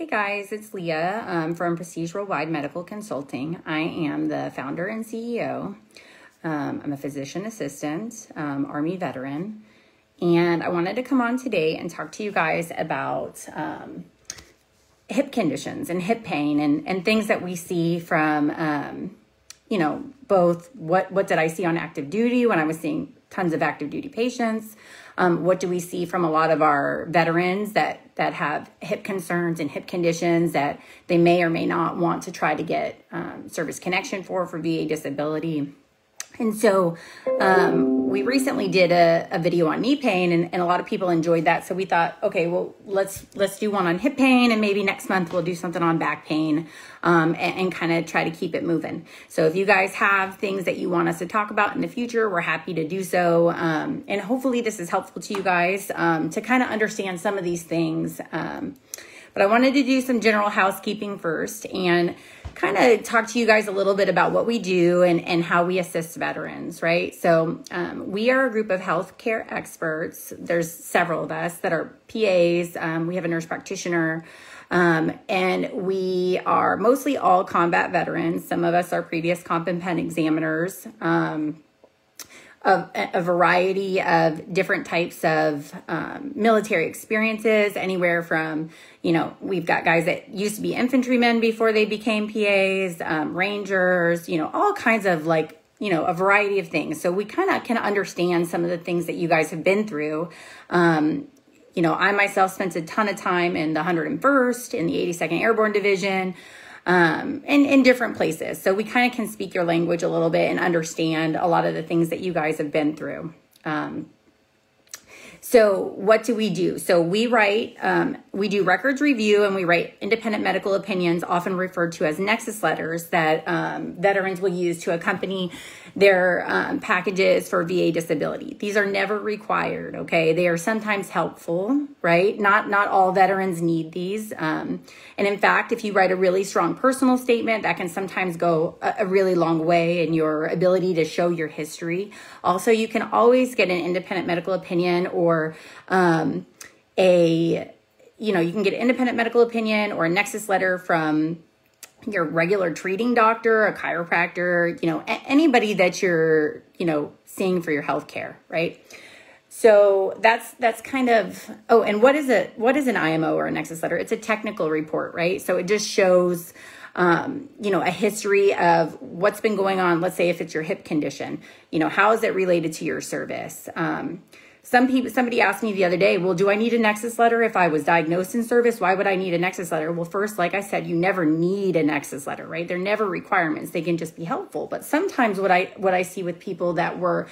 Hey guys, it's Leah um, from Prestige Worldwide Medical Consulting. I am the founder and CEO. Um, I'm a physician assistant, um, Army veteran, and I wanted to come on today and talk to you guys about um, hip conditions and hip pain and, and things that we see from, um, you know, both what, what did I see on active duty when I was seeing tons of active duty patients, um, what do we see from a lot of our veterans that that have hip concerns and hip conditions that they may or may not want to try to get um, service connection for for VA disability? And so um, we recently did a, a, video on knee pain, and, and, a lot of people enjoyed that. So we thought, okay, well let's let's do one on hip pain, and maybe next month we'll do something on back pain, um, and, and kind of try to keep it moving. So if you guys have things that you want us to talk about in the future, we're happy to do so. Um, and hopefully this is helpful to you guys um, to kind of understand some of these things. Um, but I wanted to do some general housekeeping first, and kind of talk to you guys a little bit about what we do and, and how we assist veterans, right? So, um, we are a group of healthcare experts. There's several of us that are PAs. Um, we have a nurse practitioner. Um, and we are mostly all combat veterans. Some of us are previous comp and pen examiners. Um, a variety of different types of um, military experiences, anywhere from, you know, we've got guys that used to be infantrymen before they became PAs, um, rangers, you know, all kinds of like, you know, a variety of things. So we kind of can understand some of the things that you guys have been through. Um, you know, I myself spent a ton of time in the 101st, in the 82nd Airborne Division um, in different places. So we kind of can speak your language a little bit and understand a lot of the things that you guys have been through. Um, so what do we do? So we write, um, we do records review and we write independent medical opinions, often referred to as nexus letters that um, veterans will use to accompany their um, packages for VA disability. These are never required. Okay, they are sometimes helpful, right? Not not all veterans need these. Um, and in fact, if you write a really strong personal statement, that can sometimes go a, a really long way in your ability to show your history. Also, you can always get an independent medical opinion or um, a you know you can get an independent medical opinion or a nexus letter from your regular treating doctor, a chiropractor, you know, a- anybody that you're, you know, seeing for your health care, right? So that's that's kind of oh, and what is it? What is an IMO or a Nexus letter? It's a technical report, right? So it just shows um, you know, a history of what's been going on. Let's say if it's your hip condition, you know, how is it related to your service? Um, some people, somebody asked me the other day, well, do I need a Nexus letter if I was diagnosed in service? Why would I need a Nexus letter? Well, first, like I said, you never need a Nexus letter, right? They're never requirements. They can just be helpful. But sometimes what I, what I see with people that were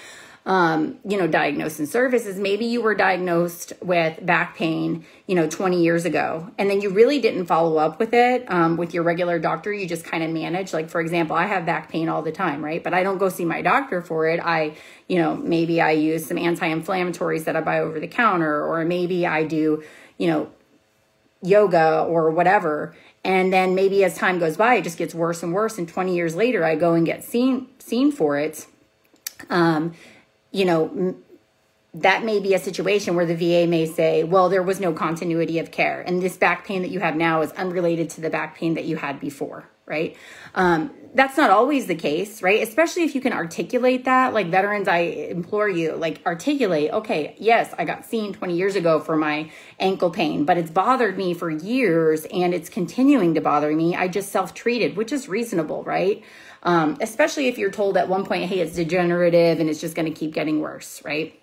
um, you know, diagnosed in services. Maybe you were diagnosed with back pain, you know, 20 years ago, and then you really didn't follow up with it um, with your regular doctor. You just kind of manage. Like, for example, I have back pain all the time, right? But I don't go see my doctor for it. I, you know, maybe I use some anti inflammatories that I buy over the counter, or maybe I do, you know, yoga or whatever. And then maybe as time goes by, it just gets worse and worse. And 20 years later, I go and get seen seen for it. Um, you know, that may be a situation where the VA may say, well, there was no continuity of care. And this back pain that you have now is unrelated to the back pain that you had before, right? Um, that's not always the case, right? Especially if you can articulate that. Like veterans, I implore you, like articulate, okay, yes, I got seen 20 years ago for my ankle pain, but it's bothered me for years and it's continuing to bother me. I just self treated, which is reasonable, right? Um, especially if you're told at one point, hey, it's degenerative and it's just going to keep getting worse, right?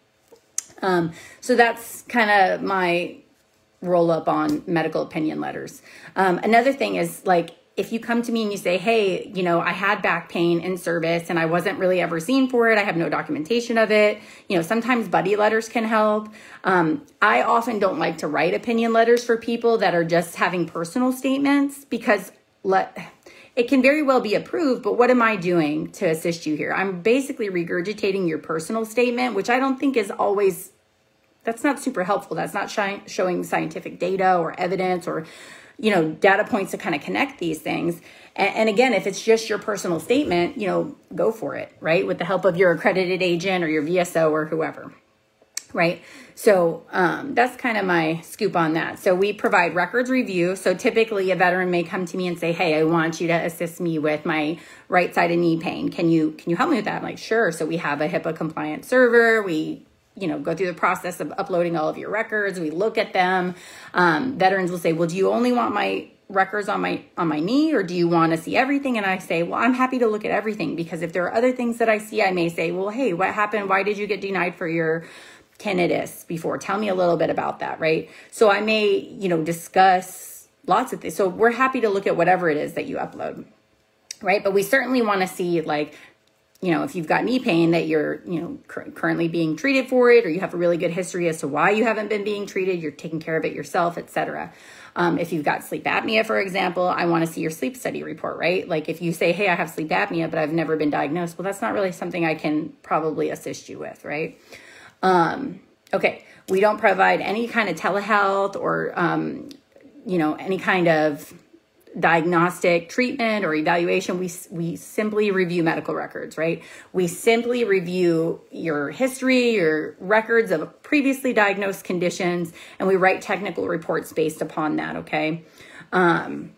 Um, so that's kind of my roll up on medical opinion letters. Um, another thing is like, if you come to me and you say, hey, you know, I had back pain in service and I wasn't really ever seen for it, I have no documentation of it, you know, sometimes buddy letters can help. Um, I often don't like to write opinion letters for people that are just having personal statements because let it can very well be approved, but what am I doing to assist you here? I'm basically regurgitating your personal statement, which I don't think is always, that's not super helpful. That's not showing scientific data or evidence or, you know, data points to kind of connect these things. And, and again, if it's just your personal statement, you know, go for it, right? With the help of your accredited agent or your VSO or whoever. Right? So um, that's kind of my scoop on that. So we provide records review. So typically, a veteran may come to me and say, "Hey, I want you to assist me with my right side of knee pain. Can you can you help me with that?" I'm like, "Sure." So we have a HIPAA compliant server. We you know go through the process of uploading all of your records. We look at them. Um, veterans will say, "Well, do you only want my records on my on my knee or do you want to see everything and i say well i'm happy to look at everything because if there are other things that i see i may say well hey what happened why did you get denied for your tinnitus before. Tell me a little bit about that, right? So I may, you know, discuss lots of things. So we're happy to look at whatever it is that you upload, right? But we certainly want to see like, you know, if you've got knee pain that you're, you know, cur- currently being treated for it, or you have a really good history as to why you haven't been being treated, you're taking care of it yourself, etc. Um, if you've got sleep apnea, for example, I want to see your sleep study report, right? Like if you say, hey, I have sleep apnea, but I've never been diagnosed, well, that's not really something I can probably assist you with, right? Um, okay, we don't provide any kind of telehealth or, um, you know, any kind of diagnostic treatment or evaluation. We, we simply review medical records, right? We simply review your history, your records of previously diagnosed conditions, and we write technical reports based upon that, okay? Um,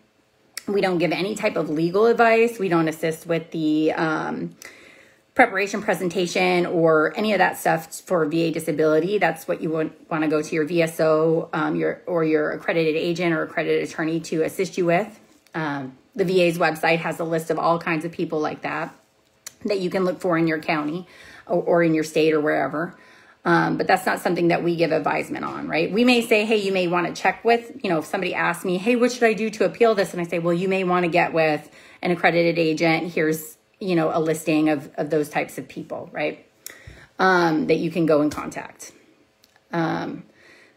we don't give any type of legal advice. We don't assist with the, um, preparation presentation or any of that stuff for VA disability, that's what you would want to go to your VSO um, your, or your accredited agent or accredited attorney to assist you with. Um, the VA's website has a list of all kinds of people like that that you can look for in your county or, or in your state or wherever. Um, but that's not something that we give advisement on, right? We may say, hey, you may want to check with, you know, if somebody asks me, hey, what should I do to appeal this? And I say, well, you may want to get with an accredited agent. Here's you know, a listing of, of those types of people, right? Um, that you can go and contact. Um,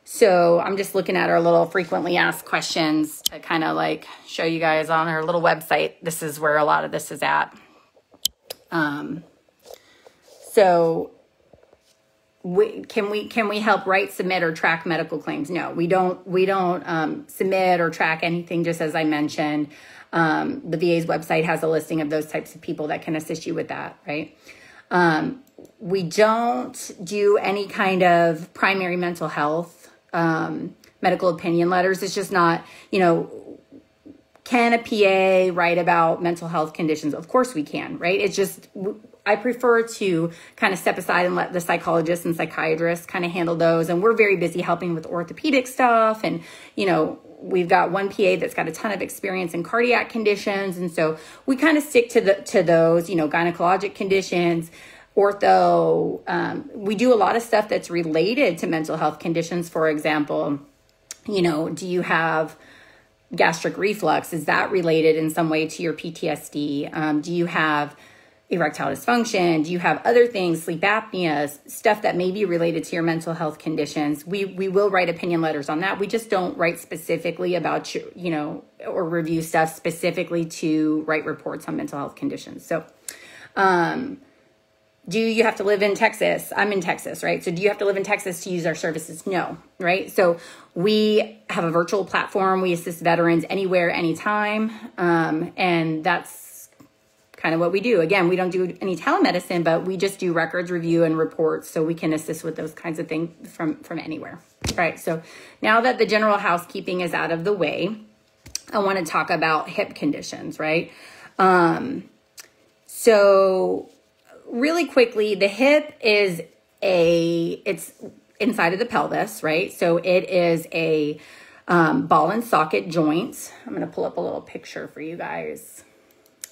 so I'm just looking at our little frequently asked questions to kind of like show you guys on our little website. This is where a lot of this is at. Um, so we, can we can we help write, submit, or track medical claims? No, we don't. We don't um, submit or track anything. Just as I mentioned, um, the VA's website has a listing of those types of people that can assist you with that, right? Um, we don't do any kind of primary mental health um, medical opinion letters. It's just not, you know, can a PA write about mental health conditions? Of course we can, right? It's just, I prefer to kind of step aside and let the psychologists and psychiatrists kind of handle those. And we're very busy helping with orthopedic stuff and, you know, we've got one PA that's got a ton of experience in cardiac conditions, and so we kind of stick to the to those, you know, gynecologic conditions, ortho. Um, we do a lot of stuff that's related to mental health conditions. For example, you know, do you have gastric reflux? Is that related in some way to your PTSD? Um, do you have erectile dysfunction? Do you have other things, sleep apnea, stuff that may be related to your mental health conditions? We we will write opinion letters on that. We just don't write specifically about you, you know, or review stuff specifically to write reports on mental health conditions. So, um, do you have to live in Texas? I'm in Texas, right? So do you have to live in Texas to use our services? No, right? So we have a virtual platform. We assist veterans anywhere, anytime, um, and that's kind of what we do. Again, we don't do any telemedicine, but we just do records review and reports so we can assist with those kinds of things from from anywhere. Right. So now that the general housekeeping is out of the way, I want to talk about hip conditions, right? Um, so really quickly, the hip is a it's inside of the pelvis, right? So it is a um, ball and socket joint. I'm going to pull up a little picture for you guys.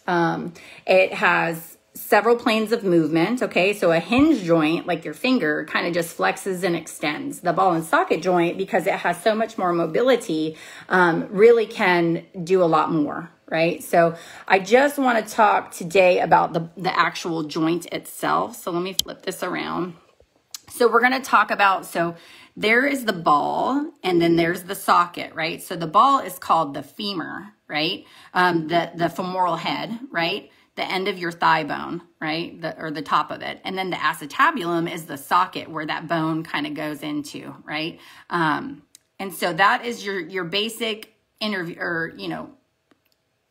Um, it has several planes of movement. Okay, so a hinge joint, like your finger, kind of just flexes and extends. The ball and socket joint, because it has so much more mobility, um, really can do a lot more. Right. So I just want to talk today about the, the actual joint itself. So let me flip this around. So we're going to talk about, so there is the ball and then there's the socket, right? So the ball is called the femur, right? Um, the, the femoral head, right? The end of your thigh bone, right? The, or the top of it. And then the acetabulum is the socket where that bone kind of goes into, right? Um, and so that is your, your basic interview or, you know,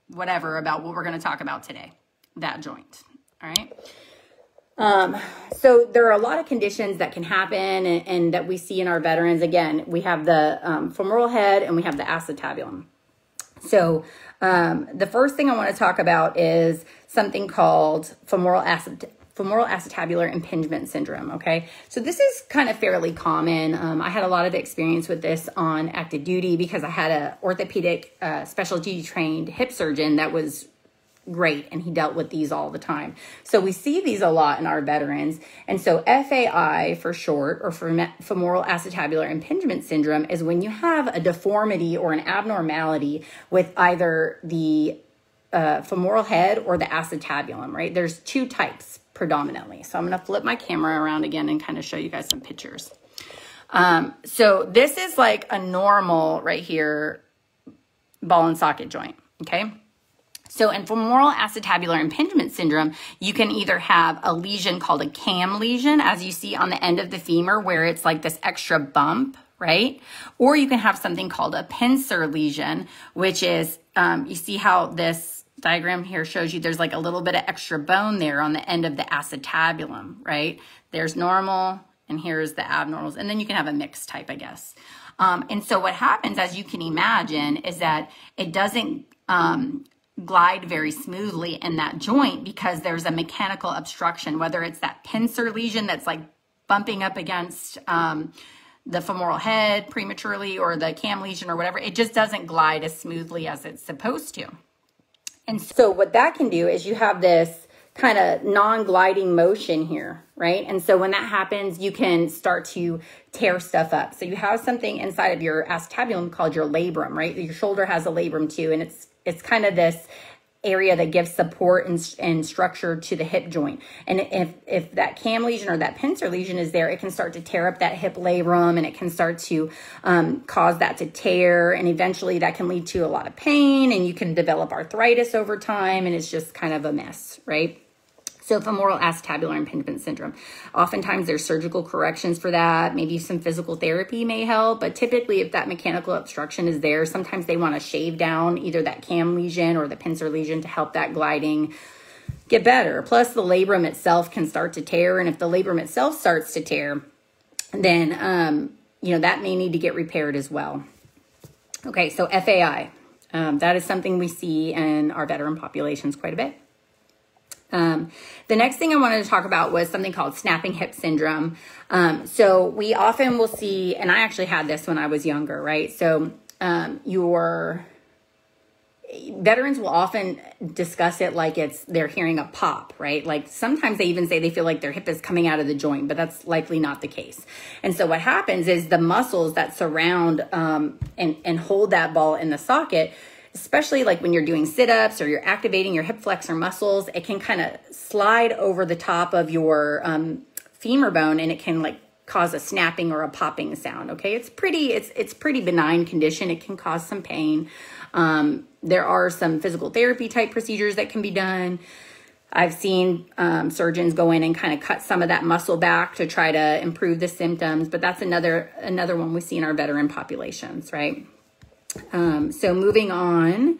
whatever about what we're going to talk about today, that joint. All right. Um, so there are a lot of conditions that can happen and, and, that we see in our veterans. Again, we have the um, femoral head and we have the acetabulum. So um, the first thing I want to talk about is something called femoral femoral acetabular impingement syndrome. Okay, so this is kind of fairly common. Um, I had a lot of experience with this on active duty because I had a orthopedic uh, specialty trained hip surgeon that was great and he dealt with these all the time. So we see these a lot in our veterans. And so FAI for short or femoral acetabular impingement syndrome is when you have a deformity or an abnormality with either the uh, femoral head or the acetabulum, right? There's two types predominantly. So I'm going to flip my camera around again and kind of show you guys some pictures. Um, so this is like a normal right here ball and socket joint, okay? So in femoral acetabular impingement syndrome, you can either have a lesion called a cam lesion, as you see on the end of the femur, where it's like this extra bump, right? Or you can have something called a pincer lesion, which is, um, you see how this diagram here shows you there's like a little bit of extra bone there on the end of the acetabulum, right? There's normal, and here's the abnormals. And then you can have a mixed type, I guess. Um, and so what happens, as you can imagine, is that it doesn't um, glide very smoothly in that joint because there's a mechanical obstruction, whether it's that pincer lesion that's like bumping up against um, the femoral head prematurely or the cam lesion or whatever. It just doesn't glide as smoothly as it's supposed to. And so what that can do is you have this kind of non-gliding motion here, right? And so when that happens, you can start to tear stuff up. So you have something inside of your acetabulum called your labrum, right? Your shoulder has a labrum too, and it's it's kind of this area that gives support and, and structure to the hip joint. And if, if that cam lesion or that pincer lesion is there, it can start to tear up that hip labrum and it can start to um, cause that to tear. And eventually that can lead to a lot of pain and you can develop arthritis over time. And it's just kind of a mess, right? So femoral acetabular impingement syndrome. Oftentimes there's surgical corrections for that. Maybe some physical therapy may help, but typically if that mechanical obstruction is there, sometimes they want to shave down either that cam lesion or the pincer lesion to help that gliding get better. Plus the labrum itself can start to tear. And if the labrum itself starts to tear, then, um, you know, that may need to get repaired as well. Okay, so FAI. Um, that is something we see in our veteran populations quite a bit. Um, the next thing I wanted to talk about was something called snapping hip syndrome. Um, so we often will see, and I actually had this when I was younger, right? So um, your veterans will often discuss it like it's they're hearing a pop, right? Like sometimes they even say they feel like their hip is coming out of the joint, but that's likely not the case. And so what happens is the muscles that surround um, and and hold that ball in the socket especially like when you're doing sit ups or you're activating your hip flexor muscles, it can kind of slide over the top of your um, femur bone and it can like cause a snapping or a popping sound. Okay, it's pretty it's it's pretty benign condition. It can cause some pain. Um, there are some physical therapy type procedures that can be done. I've seen um, surgeons go in and kind of cut some of that muscle back to try to improve the symptoms, but that's another another one we see in our veteran populations, right? Um, so moving on,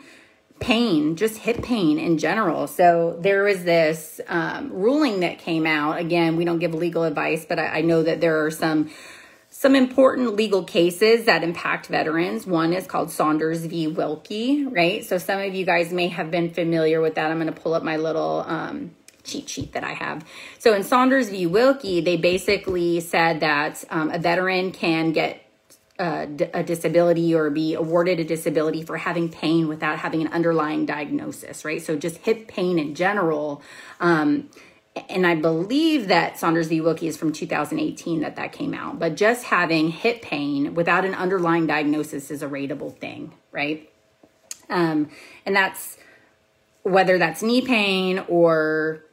pain, just hip pain in general. So there was this um, ruling that came out. Again, we don't give legal advice, but I, I know that there are some some important legal cases that impact veterans. One is called Saunders v. Wilkie, right? So some of you guys may have been familiar with that. I'm going to pull up my little um, cheat sheet that I have. So in Saunders v. Wilkie, they basically said that um, a veteran can get a, disability or be awarded a disability for having pain without having an underlying diagnosis, right? So just hip pain in general. Um, and I believe that Saunders v. Wilkie is from 2018 that that came out. But just having hip pain without an underlying diagnosis is a rateable thing, right? Um, and that's whether that's knee pain or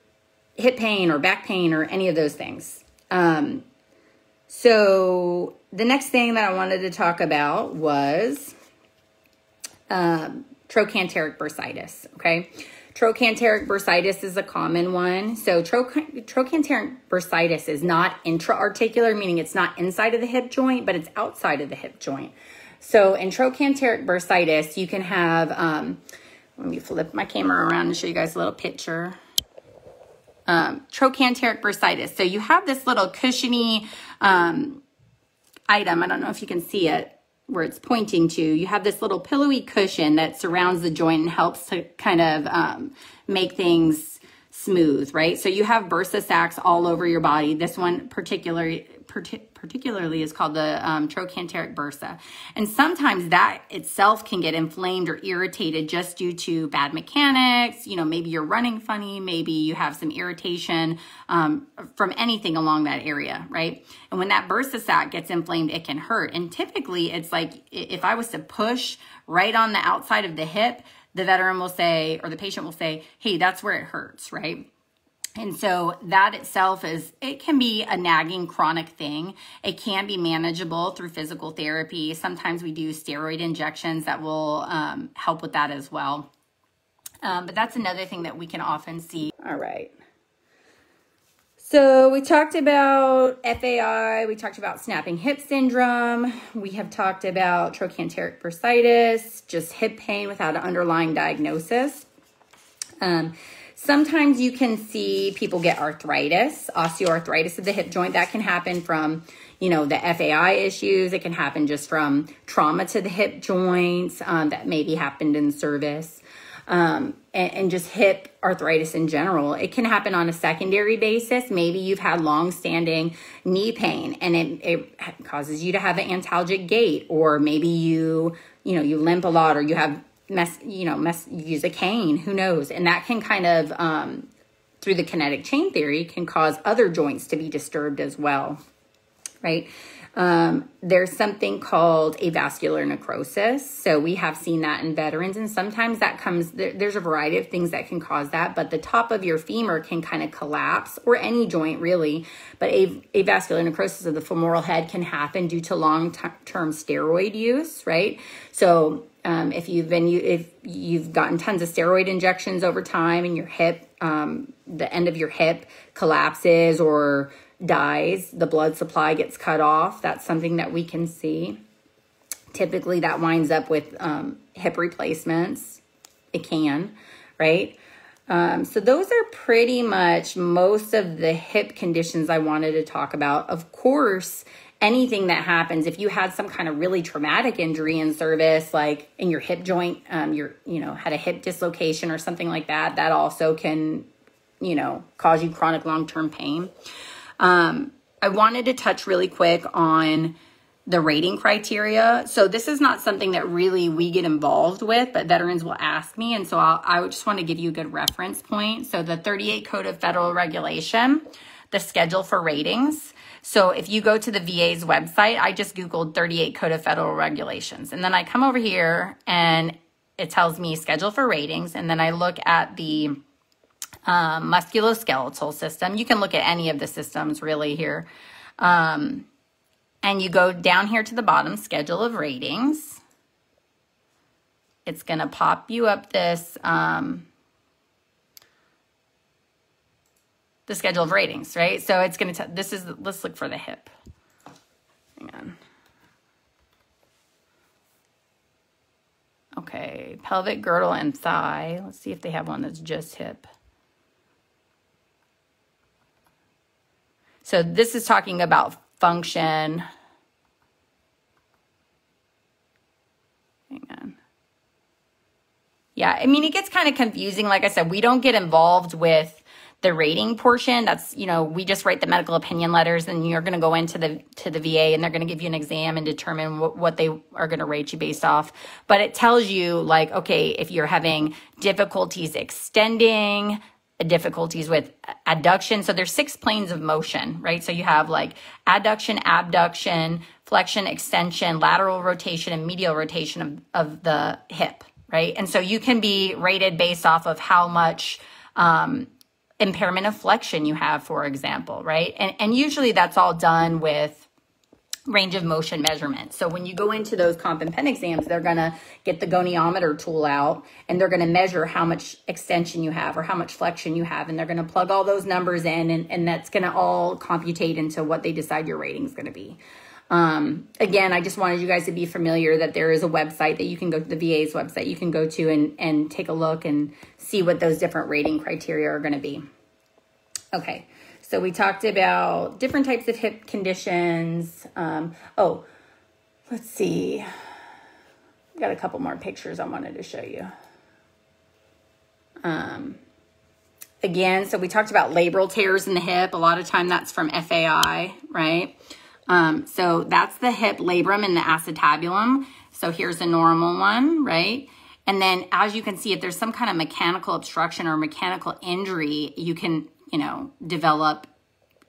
hip pain or back pain or any of those things. Um, so the next thing that I wanted to talk about was um, trochanteric bursitis. Okay. Trochanteric bursitis is a common one. So trochanteric bursitis is not intra-articular, meaning it's not inside of the hip joint, but it's outside of the hip joint. So in trochanteric bursitis, you can have, um, let me flip my camera around and show you guys a little picture. Um, trochanteric bursitis. So you have this little cushiony um, item. I don't know if you can see it where it's pointing to. You have this little pillowy cushion that surrounds the joint and helps to kind of um, make things smooth, right? So you have bursa sacs all over your body. This one particularly particularly is called the um, trochanteric bursa. And sometimes that itself can get inflamed or irritated just due to bad mechanics. You know, maybe you're running funny, maybe you have some irritation um, from anything along that area, right? And when that bursa sac gets inflamed, it can hurt. And typically, it's like if I was to push right on the outside of the hip, the veteran will say, or the patient will say, hey, that's where it hurts, right? And so that itself is, it can be a nagging chronic thing. It can be manageable through physical therapy. Sometimes we do steroid injections that will um, help with that as well. Um, but that's another thing that we can often see. All right. So we talked about FAI, we talked about snapping hip syndrome, we have talked about trochanteric bursitis, just hip pain without an underlying diagnosis. Um, Sometimes you can see people get arthritis, osteoarthritis of the hip joint. That can happen from, you know, the FAI issues. It can happen just from trauma to the hip joints um, that maybe happened in service. Um, and, and, just hip arthritis in general. It can happen on a secondary basis. Maybe you've had long-standing knee pain and it, it causes you to have an antalgic gait, or maybe you, you know, you limp a lot or you have mess, you know, mess, use a cane, who knows? And that can kind of, um, through the kinetic chain theory, can cause other joints to be disturbed as well, right? Um, there's something called avascular necrosis. So we have seen that in veterans, and sometimes that comes, there, there's a variety of things that can cause that, but the top of your femur can kind of collapse, or any joint really. But av- avascular necrosis of the femoral head can happen due to long term steroid use, right? So um, if you've been you if you've gotten tons of steroid injections over time and your hip um, the end of your hip collapses or dies the blood supply gets cut off that's something that we can see. Typically that winds up with um, hip replacements. It can right? Um, so those are pretty much most of the hip conditions i wanted to talk about. Of course anything that happens if you had some kind of really traumatic injury in service like in your hip joint um you're you know had a hip dislocation or something like that that also can you know cause you chronic long-term pain um i wanted to touch really quick on the rating criteria. So this is not something that really we get involved with, but veterans will ask me. And so I'll, I just want to give you a good reference point. So the 38 Code of Federal Regulation, the schedule for ratings. So if you go to the VA's website, I just Googled 38 Code of Federal Regulations. And then I come over here and it tells me schedule for ratings. And then I look at the um, musculoskeletal system. You can look at any of the systems really here. Um, and you go down here to the bottom, schedule of ratings. It's going to pop you up this um, the schedule of ratings, right? So it's going to, tell this is, let's look for the hip. Hang on. Okay, pelvic girdle and thigh. Let's see if they have one that's just hip. So this is talking about function. Hang on. Yeah, I mean, it gets kind of confusing. Like I said, we don't get involved with the rating portion that's you know we just write the medical opinion letters and you're going to go into the to the va and they're going to give you an exam and determine what, what they are going to rate you based off but it tells you like okay if you're having difficulties extending difficulties with adduction. So there's six planes of motion right? So you have like adduction abduction flexion extension lateral rotation and medial rotation of, of the hip right? And so you can be rated based off of how much um, impairment of flexion you have, for example, right? And, and usually that's all done with range of motion measurement. So when you go into those comp and pen exams, they're going to get the goniometer tool out and they're going to measure how much extension you have or how much flexion you have. And they're going to plug all those numbers in and, and that's going to all computate into what they decide your rating is going to be. Um, again, I just wanted you guys to be familiar that there is a website that you can go to the VA's website you can go to and, and take a look and see what those different rating criteria are going to be. Okay, so we talked about different types of hip conditions. Um, oh, let's see. Got a couple more pictures I wanted to show you. Um, again, so we talked about labral tears in the hip. A lot of time that's from FAI, right? Um, so that's the hip labrum and the acetabulum. So here's a normal one, right? And then as you can see, if there's some kind of mechanical obstruction or mechanical injury, you can, you know, develop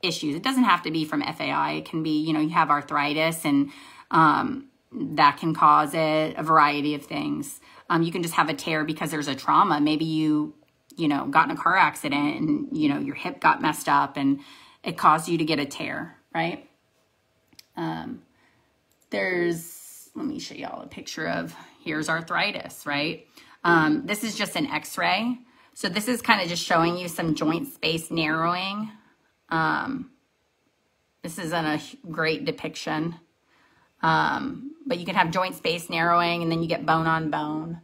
issues. It doesn't have to be from FAI. It can be, you know, you have arthritis and um, that can cause it, a variety of things. Um, you can just have a tear because there's a trauma. Maybe you, you know, got in a car accident and, you know, your hip got messed up and it caused you to get a tear, right? Um, there's, let me show y'all a picture of, here's arthritis, right? Um, this is just an x-ray. So this is kind of just showing you some joint space narrowing. Um, this isn't a great depiction. Um, but you can have joint space narrowing and then you get bone on bone.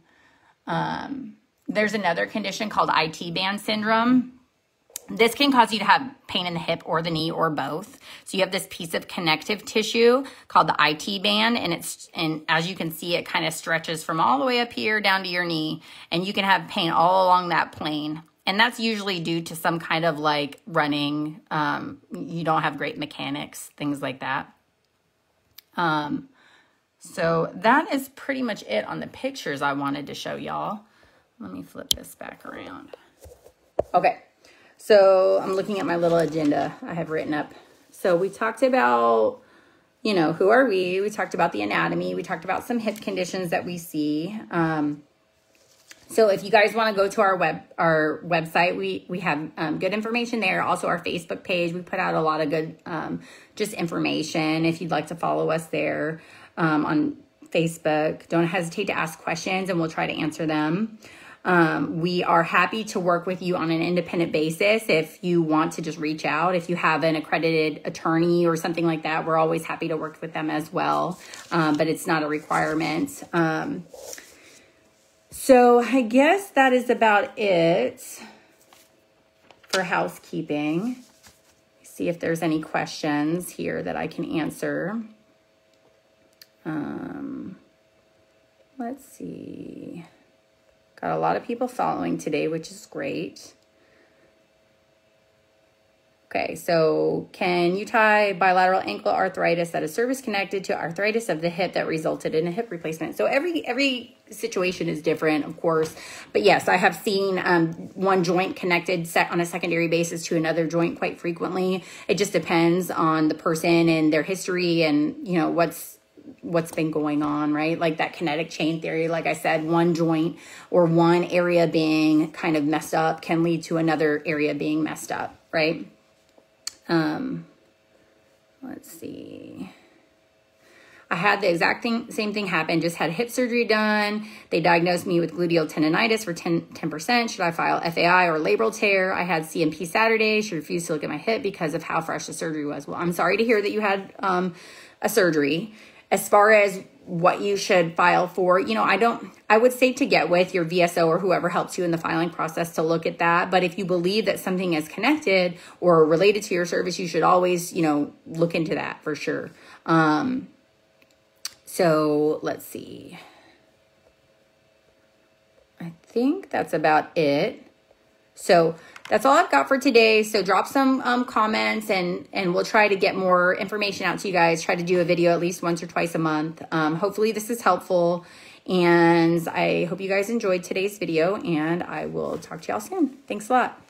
Um, there's another condition called IT band syndrome. This can cause you to have pain in the hip or the knee or both. So you have this piece of connective tissue called the IT band and it's and as you can see it kind of stretches from all the way up here down to your knee and you can have pain all along that plane. And that's usually due to some kind of like running um, you don't have great mechanics, things like that. Um, so that is pretty much it on the pictures I wanted to show y'all. Let me flip this back around. Okay, so I'm looking at my little agenda I have written up. So we talked about, you know, who are we? We talked about the anatomy. We talked about some hip conditions that we see. Um, so if you guys want to go to our web our website, we we have um, good information there. Also our Facebook page, we put out a lot of good um, just information. If you'd like to follow us there um, on Facebook, don't hesitate to ask questions, and we'll try to answer them. Um, we are happy to work with you on an independent basis. If you want to just reach out, if you have an accredited attorney or something like that, we're always happy to work with them as well. Um, but it's not a requirement. Um, so I guess that is about it for housekeeping. See if there's any questions here that I can answer. Um, let's see. Got a lot of people following today, which is great. Okay, so can you tie bilateral ankle arthritis that is service connected to arthritis of the hip that resulted in a hip replacement? So every every situation is different, of course. But yes, I have seen um, one joint connected set on a secondary basis to another joint quite frequently. It just depends on the person and their history and you know what's what's been going on, right? Like that kinetic chain theory, like I said, one joint or one area being kind of messed up can lead to another area being messed up, right? Um, let's see. I had the exact thing, same thing happen, just had hip surgery done. They diagnosed me with gluteal tendonitis for 10, 10%. Should I file FAI or labral tear? I had C&P Saturday. She refused to look at my hip because of how fresh the surgery was. Well, I'm sorry to hear that you had um, a surgery. As far as what you should file for. You know, I don't, I would say to get with your VSO or whoever helps you in the filing process to look at that. But if you believe that something is connected or related to your service, you should always, you know, look into that for sure. Um, so let's see. I think that's about it. So that's all I've got for today. So drop some um, comments and, and we'll try to get more information out to you guys. Try to do a video at least once or twice a month. Um, hopefully this is helpful. And I hope you guys enjoyed today's video and I will talk to y'all soon. Thanks a lot.